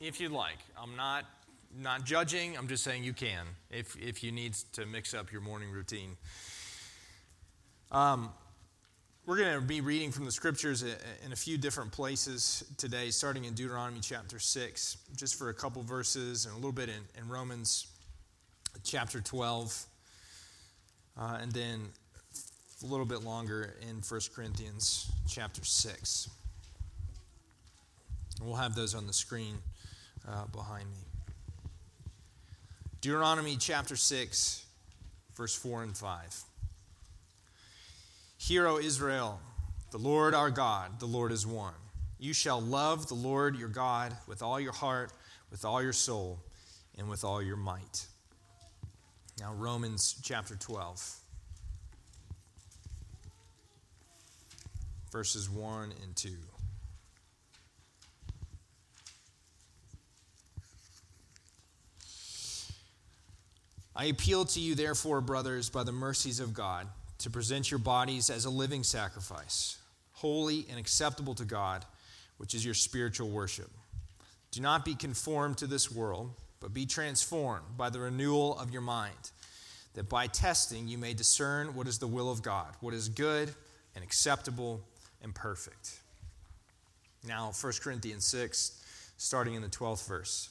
if you'd like. I'm not not judging. I'm just saying you can if if you need to mix up your morning routine. Um, we're going to be reading from the scriptures in a few different places today, starting in Deuteronomy chapter 6, just for a couple verses, and a little bit in, in Romans chapter 12, uh, and then a little bit longer in 1 Corinthians chapter 6. We'll have those on the screen uh, behind me. Deuteronomy chapter 6, verse 4 and 5. Hear, O Israel, the Lord our God, the Lord is one. You shall love the Lord your God with all your heart, with all your soul, and with all your might. Now, Romans chapter 12, verses 1 and 2. I appeal to you, therefore, brothers, by the mercies of God to present your bodies as a living sacrifice, holy and acceptable to God, which is your spiritual worship. Do not be conformed to this world, but be transformed by the renewal of your mind, that by testing you may discern what is the will of God, what is good and acceptable and perfect. Now, 1 Corinthians 6, starting in the 12th verse.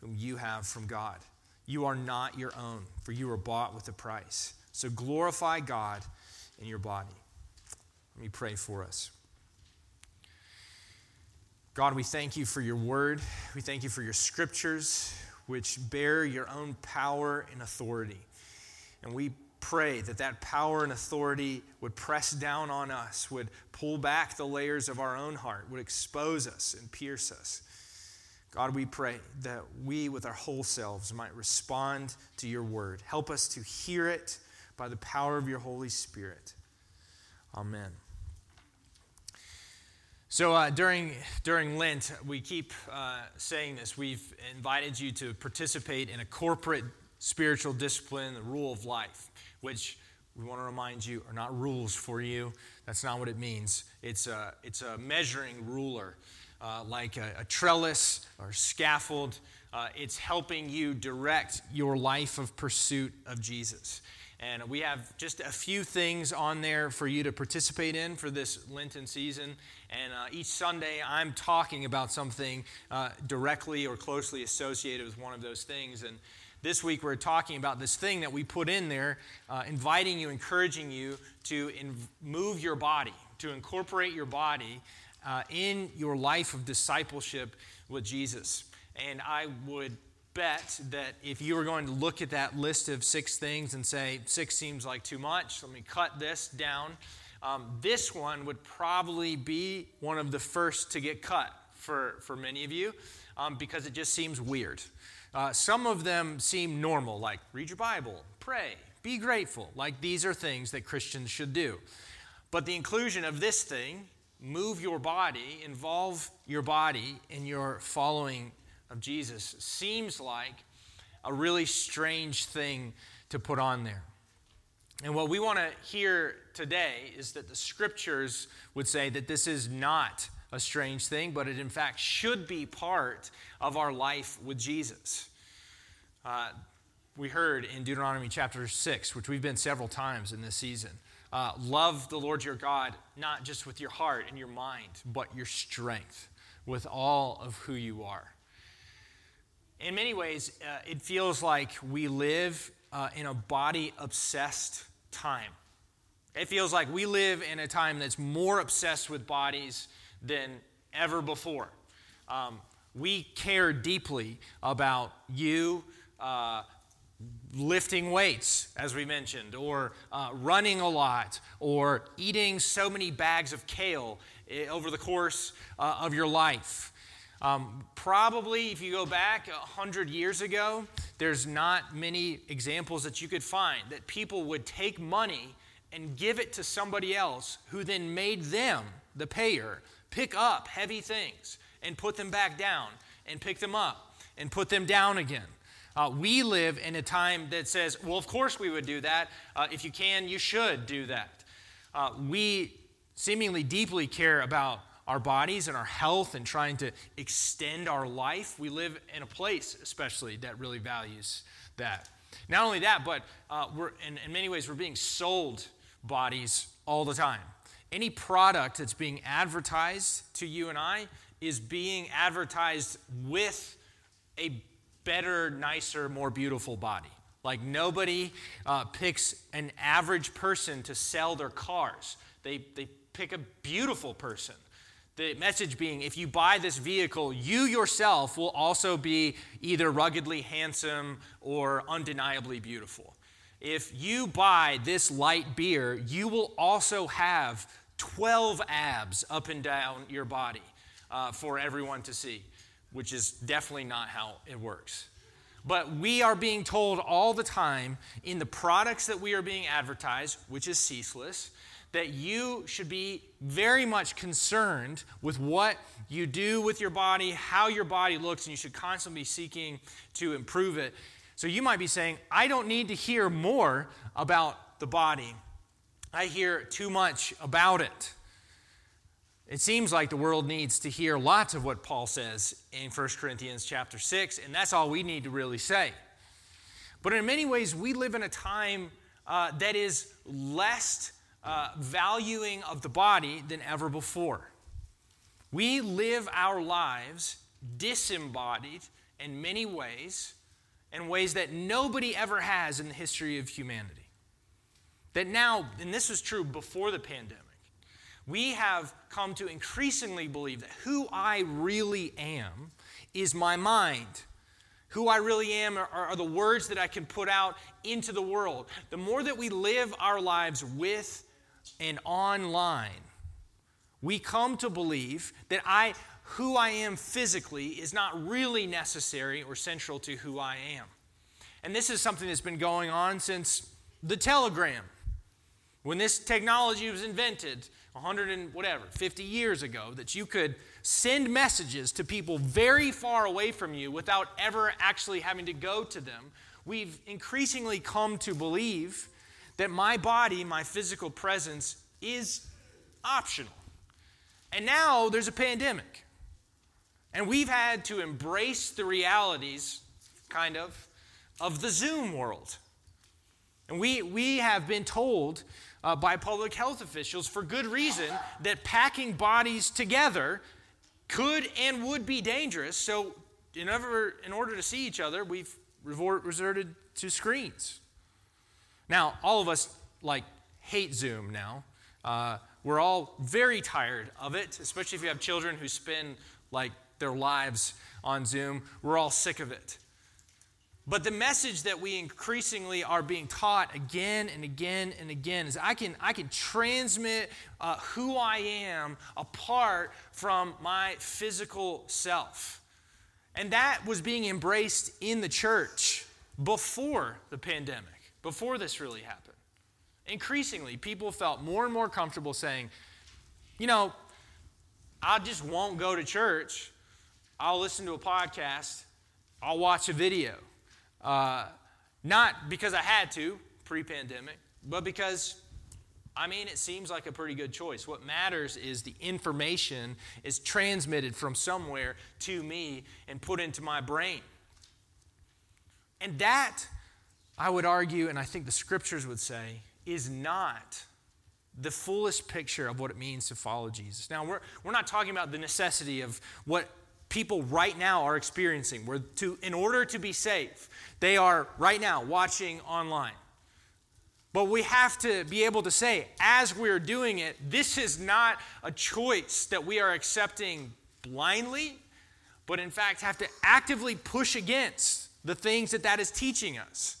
whom you have from God? You are not your own, for you were bought with a price. So glorify God in your body. Let me pray for us. God, we thank you for your word. We thank you for your scriptures, which bear your own power and authority. And we pray that that power and authority would press down on us, would pull back the layers of our own heart, would expose us and pierce us. God, we pray that we, with our whole selves, might respond to your word. Help us to hear it by the power of your Holy Spirit. Amen. So uh, during, during Lent, we keep uh, saying this. We've invited you to participate in a corporate spiritual discipline, the rule of life, which we want to remind you are not rules for you. That's not what it means. It's a, it's a measuring ruler, uh, like a, a, trellis or scaffold. Uh, it's helping you direct your life of pursuit of Jesus. And we have just a few things on there for you to participate in for this Lenten season. And uh, each Sunday, I'm talking about something uh, directly or closely associated with one of those things. And this week, we're talking about this thing that we put in there, uh, inviting you, encouraging you to in- move your body, to incorporate your body uh, in your life of discipleship with Jesus. And I would bet that if you were going to look at that list of six things and say, six seems like too much, let me cut this down, um, this one would probably be one of the first to get cut for, for many of you um, because it just seems weird. Uh, some of them seem normal, like read your Bible, pray, be grateful. Like these are things that Christians should do. But the inclusion of this thing, move your body, involve your body in your following of Jesus seems like a really strange thing to put on there. And what we want to hear today is that the scriptures would say that this is not a strange thing, but it in fact should be part of our life with Jesus. Uh, we heard in Deuteronomy chapter 6, which we've been several times in this season. Uh, love the Lord your God, not just with your heart and your mind, but your strength, with all of who you are. in many ways, uh, it feels like we live uh, in a body obsessed time. It feels like we live in a time that's more obsessed with bodies than ever before. Um, we care deeply about you uh, lifting weights, as we mentioned, or uh, running a lot, or eating so many bags of kale eh, over the course uh, of your life. Um, probably, if you go back 100 years ago, there's not many examples that you could find that people would take money and give it to somebody else who then made them, the payer, pick up heavy things and put them back down and pick them up and put them down again. Uh, we live in a time that says, well, of course we would do that. Uh, if you can, you should do that. Uh, we seemingly deeply care about our bodies and our health and trying to extend our life. We live in a place, especially, that really values that. Not only that, but uh, we're, in, in many ways, we're being sold bodies all the time. Any product that's being advertised to you and I is being advertised with a better, nicer, more beautiful body. Like nobody uh, picks an average person to sell their cars. They, they pick a beautiful person the message being if you buy this vehicle, you yourself will also be either ruggedly handsome or undeniably beautiful. If you buy this light beer, you will also have 12 abs up and down your body uh, for everyone to see, which is definitely not how it works. But we are being told all the time in the products that we are being advertised, which is ceaseless, that you should be very much concerned with what you do with your body, how your body looks, and you should constantly be seeking to improve it. So you might be saying, I don't need to hear more about the body. I hear too much about it. It seems like the world needs to hear lots of what Paul says in 1 Corinthians chapter 6, and that's all we need to really say. But in many ways, we live in a time uh, that is less uh, valuing of the body than ever before. We live our lives disembodied in many ways, in ways that nobody ever has in the history of humanity. That now, and this was true before the pandemic, we have come to increasingly believe that who I really am is my mind. Who I really am are, are, the words that I can put out into the world. The more that we live our lives with and online, we come to believe that I, who I am physically is not really necessary or central to who I am. And this is something that's been going on since the telegram. When this technology was invented, 100 and whatever, 50 years ago, that you could send messages to people very far away from you without ever actually having to go to them, we've increasingly come to believe that my body, my physical presence, is optional. And now there's a pandemic. And we've had to embrace the realities, kind of, of the Zoom world. And we, we have been told uh, by public health officials, for good reason, that packing bodies together could and would be dangerous. So, in order, in order to see each other, we've resorted to screens. Now, all of us like hate Zoom now. Uh, we're all very tired of it, especially if you have children who spend like their lives on Zoom. We're all sick of it. But the message that we increasingly are being taught again and again and again is I can, I can transmit uh, who I am apart from my physical self. And that was being embraced in the church before the pandemic before this really happened. Increasingly, people felt more and more comfortable saying, you know, I just won't go to church. I'll listen to a podcast. I'll watch a video. Uh, not because I had to pre pandemic, but because, I mean, it seems like a pretty good choice. What matters is the information is transmitted from somewhere to me and put into my brain. And that I would argue, and I think the scriptures would say, is not the fullest picture of what it means to follow Jesus. Now, we're, we're not talking about the necessity of what people right now are experiencing. Where to, in order to be safe, they are right now watching online. But we have to be able to say, as we're doing it, this is not a choice that we are accepting blindly, but in fact have to actively push against the things that that is teaching us.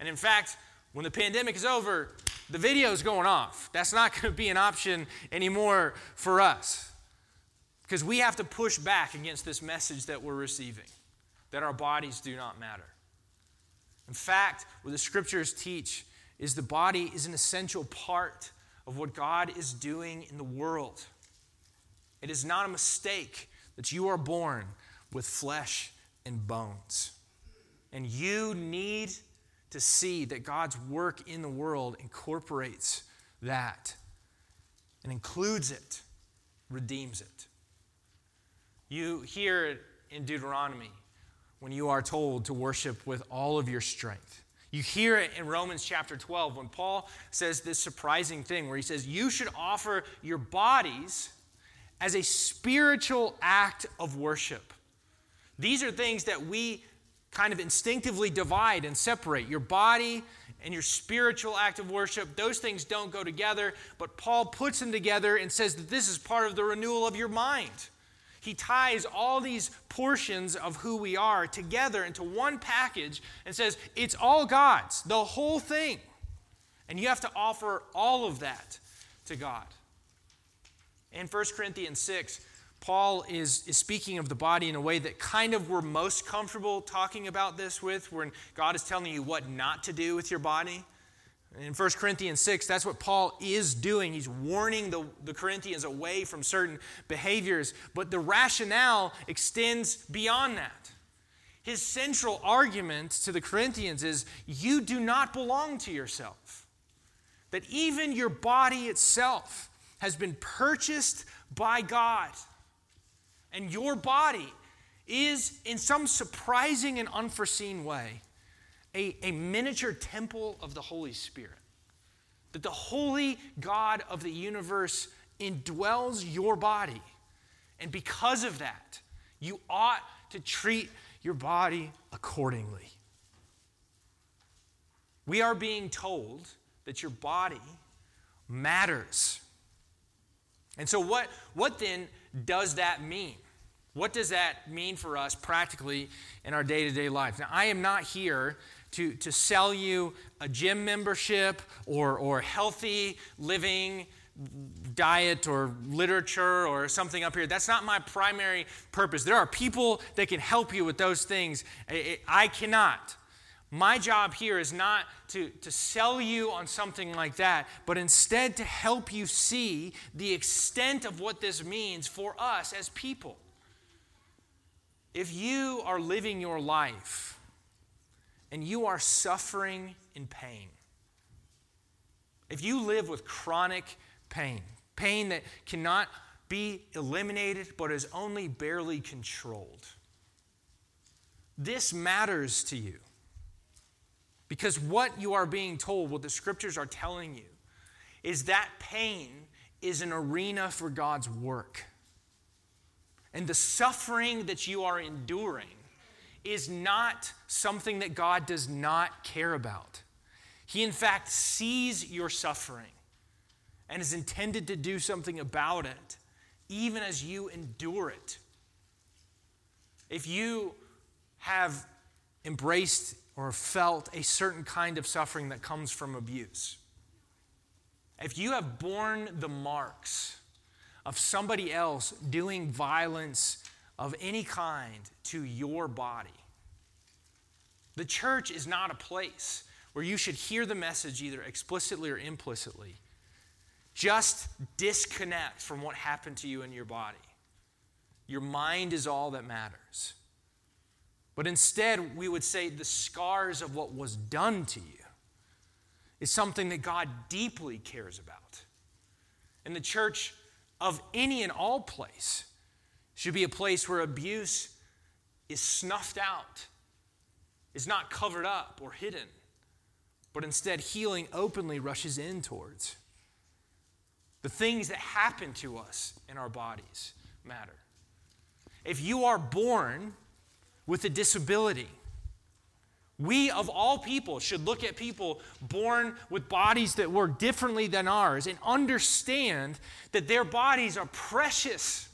And in fact, when the pandemic is over, the video is going off. That's not going to be an option anymore for us. Because we have to push back against this message that we're receiving that our bodies do not matter. In fact, what the scriptures teach is the body is an essential part of what God is doing in the world. It is not a mistake that you are born with flesh and bones. And you need to see that God's work in the world incorporates that and includes it, redeems it. You hear it in Deuteronomy when you are told to worship with all of your strength. You hear it in Romans chapter 12 when Paul says this surprising thing where he says, You should offer your bodies as a spiritual act of worship. These are things that we kind of instinctively divide and separate. Your body and your spiritual act of worship, those things don't go together, but Paul puts them together and says that this is part of the renewal of your mind. He ties all these portions of who we are together into one package and says, it's all God's, the whole thing. And you have to offer all of that to God. In 1 Corinthians 6, Paul is, is speaking of the body in a way that kind of we're most comfortable talking about this with, when God is telling you what not to do with your body. In 1 Corinthians 6, that's what Paul is doing. He's warning the, the Corinthians away from certain behaviors, but the rationale extends beyond that. His central argument to the Corinthians is you do not belong to yourself, that even your body itself has been purchased by God, and your body is, in some surprising and unforeseen way, a, a miniature temple of the Holy Spirit. That the holy God of the universe indwells your body. And because of that, you ought to treat your body accordingly. We are being told that your body matters. And so, what, what then does that mean? What does that mean for us practically in our day to day life? Now, I am not here to, to sell you a gym membership or, or healthy living diet or literature or something up here. That's not my primary purpose. There are people that can help you with those things. I, I cannot. My job here is not to, to sell you on something like that, but instead to help you see the extent of what this means for us as people. If you are living your life and you are suffering in pain, if you live with chronic pain, pain that cannot be eliminated but is only barely controlled, this matters to you. Because what you are being told, what the scriptures are telling you, is that pain is an arena for God's work. And the suffering that you are enduring is not something that God does not care about. He, in fact, sees your suffering and is intended to do something about it, even as you endure it. If you have embraced or felt a certain kind of suffering that comes from abuse, if you have borne the marks of somebody else doing violence of any kind to your body. The church is not a place where you should hear the message either explicitly or implicitly. Just disconnect from what happened to you in your body. Your mind is all that matters. But instead, we would say the scars of what was done to you is something that God deeply cares about. And the church of any and all place should be a place where abuse is snuffed out, is not covered up or hidden, but instead healing openly rushes in towards. The things that happen to us in our bodies matter. if you are born with a disability, we, of all people, should look at people born with bodies that work differently than ours and understand that their bodies are precious.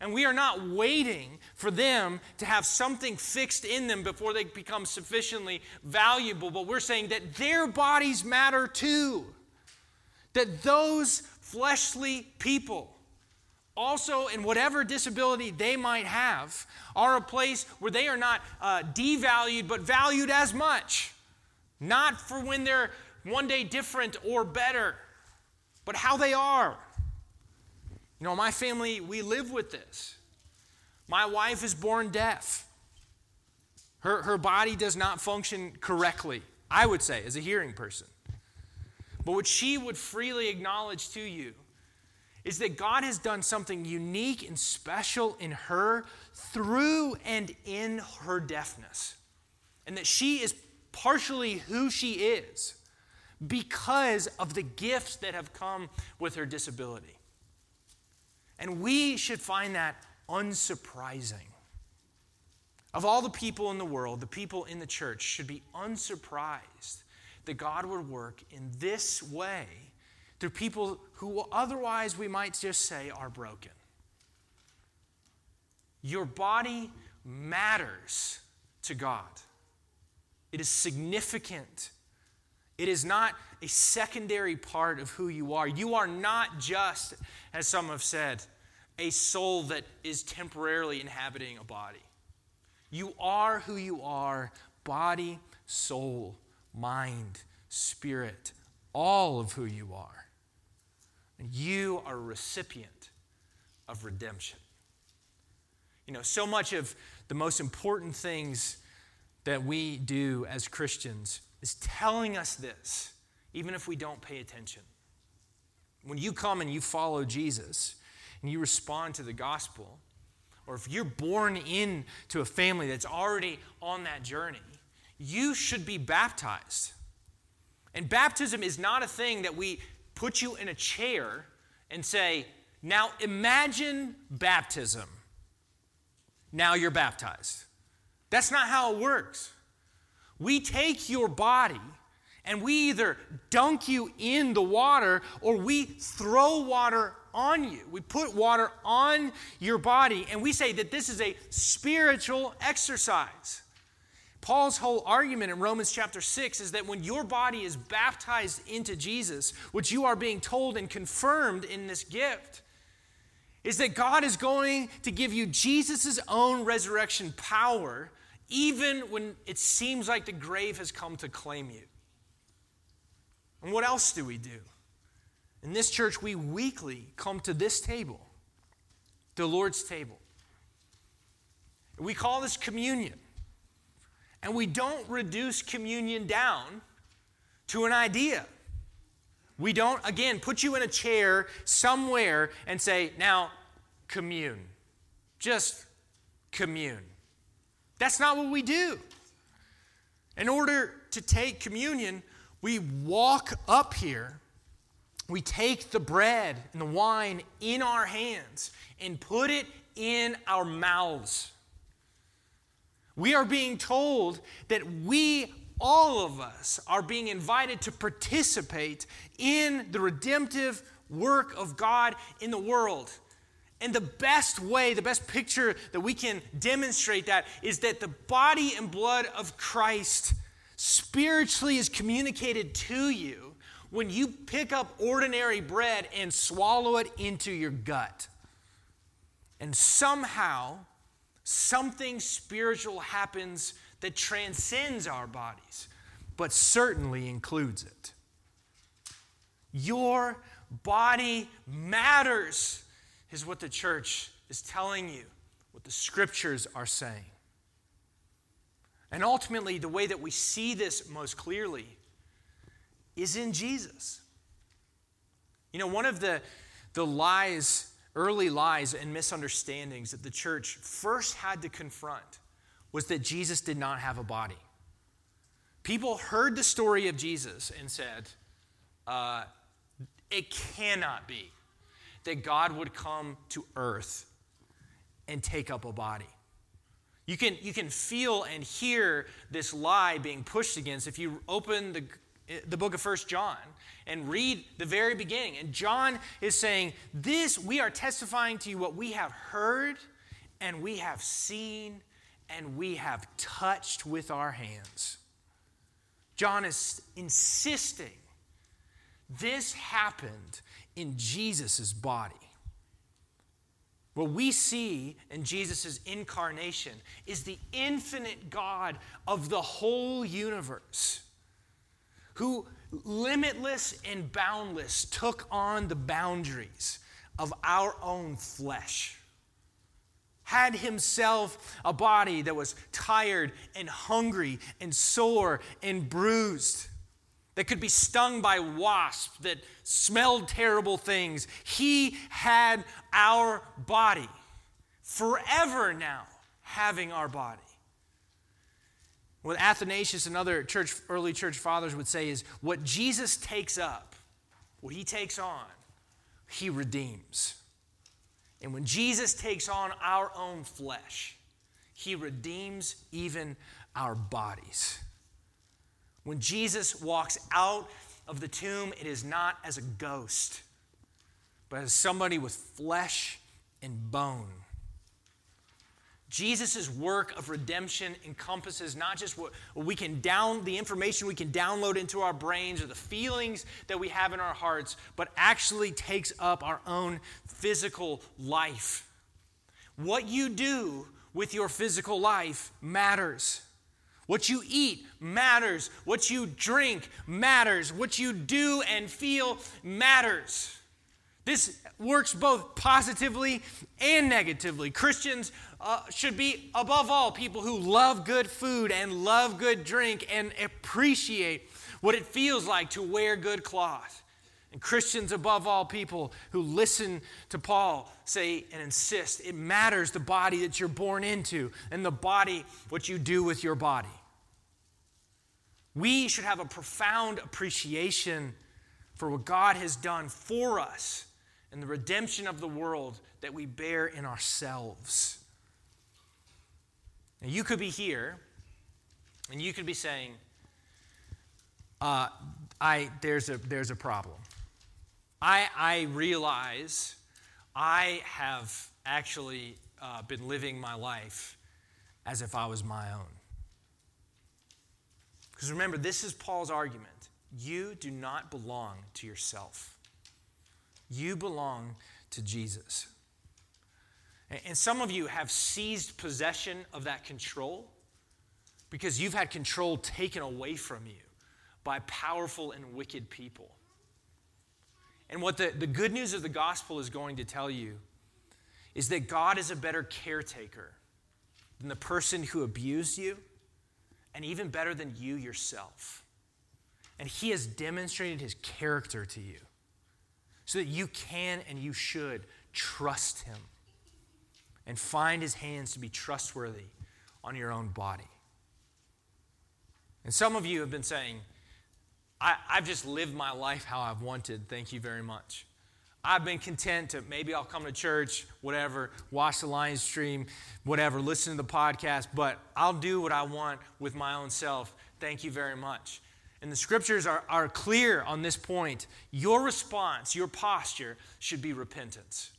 And we are not waiting for them to have something fixed in them before they become sufficiently valuable, but we're saying that their bodies matter too. That those fleshly people also, in whatever disability they might have, are a place where they are not uh, devalued but valued as much. Not for when they're one day different or better, but how they are. You know, my family, we live with this. My wife is born deaf. Her, her body does not function correctly, I would say, as a hearing person. But what she would freely acknowledge to you is that God has done something unique and special in her through and in her deafness. And that she is partially who she is because of the gifts that have come with her disability. And we should find that unsurprising. Of all the people in the world, the people in the church should be unsurprised that God would work in this way through people who otherwise we might just say are broken. Your body matters to God, it is significant. It is not a secondary part of who you are. You are not just, as some have said, a soul that is temporarily inhabiting a body. You are who you are body, soul, mind, spirit, all of who you are. And you are a recipient of redemption. You know, so much of the most important things that we do as Christians is telling us this, even if we don't pay attention. When you come and you follow Jesus and you respond to the gospel, or if you're born into a family that's already on that journey, you should be baptized. And baptism is not a thing that we put you in a chair and say, Now imagine baptism. Now you're baptized. That's not how it works. We take your body and we either dunk you in the water or we throw water on you. We put water on your body and we say that this is a spiritual exercise. Paul's whole argument in Romans chapter 6 is that when your body is baptized into Jesus, which you are being told and confirmed in this gift, is that God is going to give you Jesus' own resurrection power, even when it seems like the grave has come to claim you. And what else do we do? In this church, we weekly come to this table, the Lord's table. We call this communion. And we don't reduce communion down to an idea. We don't, again, put you in a chair somewhere and say, now commune. Just commune. That's not what we do. In order to take communion, we walk up here, we take the bread and the wine in our hands and put it in our mouths. We are being told that we, all of us, are being invited to participate in the redemptive work of God in the world. And the best way, the best picture that we can demonstrate that is that the body and blood of Christ spiritually is communicated to you when you pick up ordinary bread and swallow it into your gut. And somehow, something spiritual happens that transcends our bodies, but certainly includes it. Your body matters, is what the church is telling you, what the scriptures are saying. And ultimately, the way that we see this most clearly is in Jesus. You know, one of the, the lies early lies and misunderstandings that the church first had to confront was that Jesus did not have a body. People heard the story of Jesus and said, uh, it cannot be that God would come to earth and take up a body. You can, you can feel and hear this lie being pushed against if you open the, the book of First John and read the very beginning. And John is saying, This, we are testifying to you what we have heard and we have seen and we have touched with our hands. John is insisting this happened in Jesus' body. What we see in Jesus' incarnation is the infinite God of the whole universe, who limitless and boundless took on the boundaries of our own flesh, had himself a body that was tired and hungry and sore and bruised that could be stung by wasps, that smelled terrible things. He had our body, forever now having our body. What Athanasius and other church, early church fathers would say is what Jesus takes up, what he takes on, he redeems. And when Jesus takes on our own flesh, he redeems even our bodies. When Jesus walks out of the tomb, it is not as a ghost, but as somebody with flesh and bone. Jesus' work of redemption encompasses not just what we can down, the information we can download into our brains or the feelings that we have in our hearts, but actually takes up our own physical life. What you do with your physical life matters. What you eat matters. What you drink matters. What you do and feel matters. This works both positively and negatively. Christians uh, should be, above all, people who love good food and love good drink and appreciate what it feels like to wear good cloth. And Christians, above all, people who listen to Paul say and insist it matters the body that you're born into and the body, what you do with your body. We should have a profound appreciation for what God has done for us and the redemption of the world that we bear in ourselves. Now, you could be here and you could be saying, uh, I, there's, a, there's a problem. I, I realize I have actually uh, been living my life as if I was my own. Because remember, this is Paul's argument. You do not belong to yourself, you belong to Jesus. And some of you have seized possession of that control because you've had control taken away from you by powerful and wicked people. And what the, the good news of the gospel is going to tell you is that God is a better caretaker than the person who abused you and even better than you yourself. And He has demonstrated His character to you so that you can and you should trust Him and find His hands to be trustworthy on your own body. And some of you have been saying, I, have just lived my life how I've wanted. Thank you very much. I've been content to maybe I'll come to church, whatever, watch the Lions stream, whatever, listen to the podcast, but I'll do what I want with my own self. Thank you very much. And the scriptures are, are clear on this point. Your response, your posture should be repentance.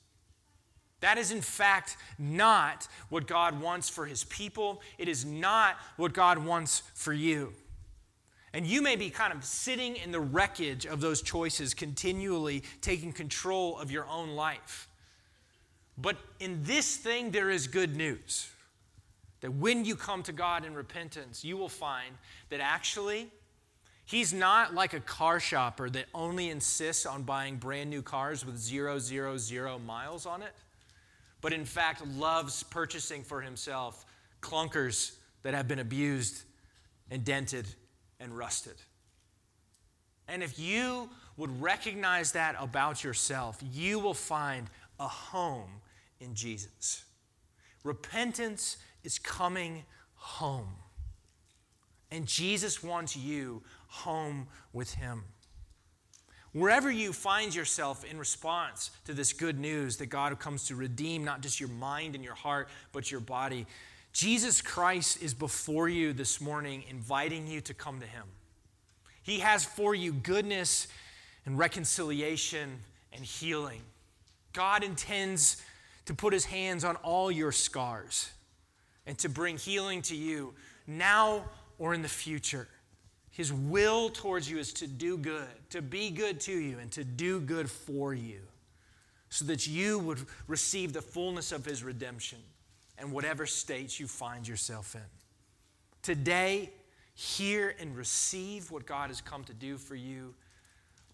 That is, in fact, not what God wants for his people. It is not what God wants for you. And you may be kind of sitting in the wreckage of those choices, continually taking control of your own life. But in this thing, there is good news. That when you come to God in repentance, you will find that actually, He's not like a car shopper that only insists on buying brand new cars with zero, zero, zero miles on it, but in fact loves purchasing for himself clunkers that have been abused and dented and rusted. And if you would recognize that about yourself, you will find a home in Jesus. Repentance is coming home. And Jesus wants you home with Him. Wherever you find yourself in response to this good news that God comes to redeem not just your mind and your heart, but your body, Jesus Christ is before you this morning, inviting you to come to Him. He has for you goodness and reconciliation and healing. God intends to put His hands on all your scars and to bring healing to you now or in the future. His will towards you is to do good, to be good to you, and to do good for you, so that you would receive the fullness of His redemption and whatever state you find yourself in. Today, hear and receive what God has come to do for you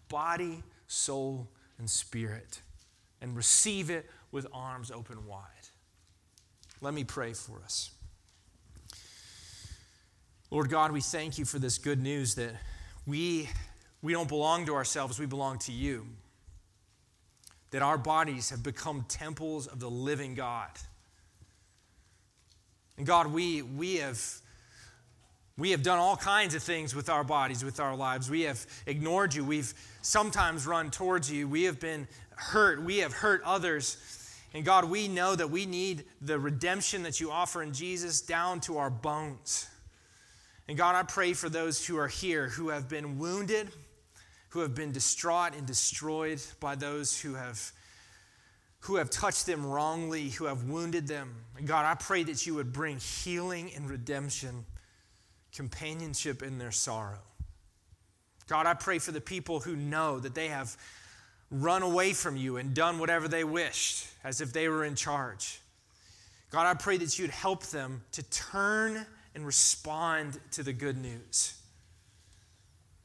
body, soul, and spirit, and receive it with arms open wide. Let me pray for us. Lord God, we thank you for this good news that we, we don't belong to ourselves, we belong to you. That our bodies have become temples of the living God. And God, we, we, have, we have done all kinds of things with our bodies, with our lives. We have ignored you. We've sometimes run towards you. We have been hurt. We have hurt others. And God, we know that we need the redemption that you offer in Jesus down to our bones. And God, I pray for those who are here who have been wounded, who have been distraught and destroyed by those who have who have touched them wrongly, who have wounded them. And God, I pray that you would bring healing and redemption, companionship in their sorrow. God, I pray for the people who know that they have run away from you and done whatever they wished as if they were in charge. God, I pray that you'd help them to turn and respond to the good news.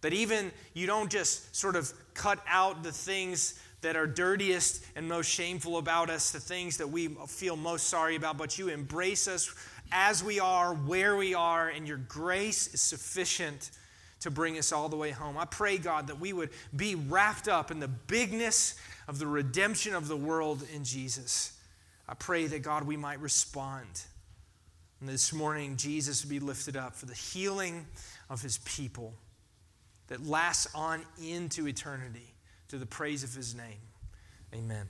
That even you don't just sort of cut out the things that are dirtiest and most shameful about us, the things that we feel most sorry about, but you embrace us as we are, where we are, and your grace is sufficient to bring us all the way home. I pray, God, that we would be wrapped up in the bigness of the redemption of the world in Jesus. I pray that, God, we might respond and this morning, Jesus would be lifted up for the healing of his people that lasts on into eternity to the praise of his name. Amen.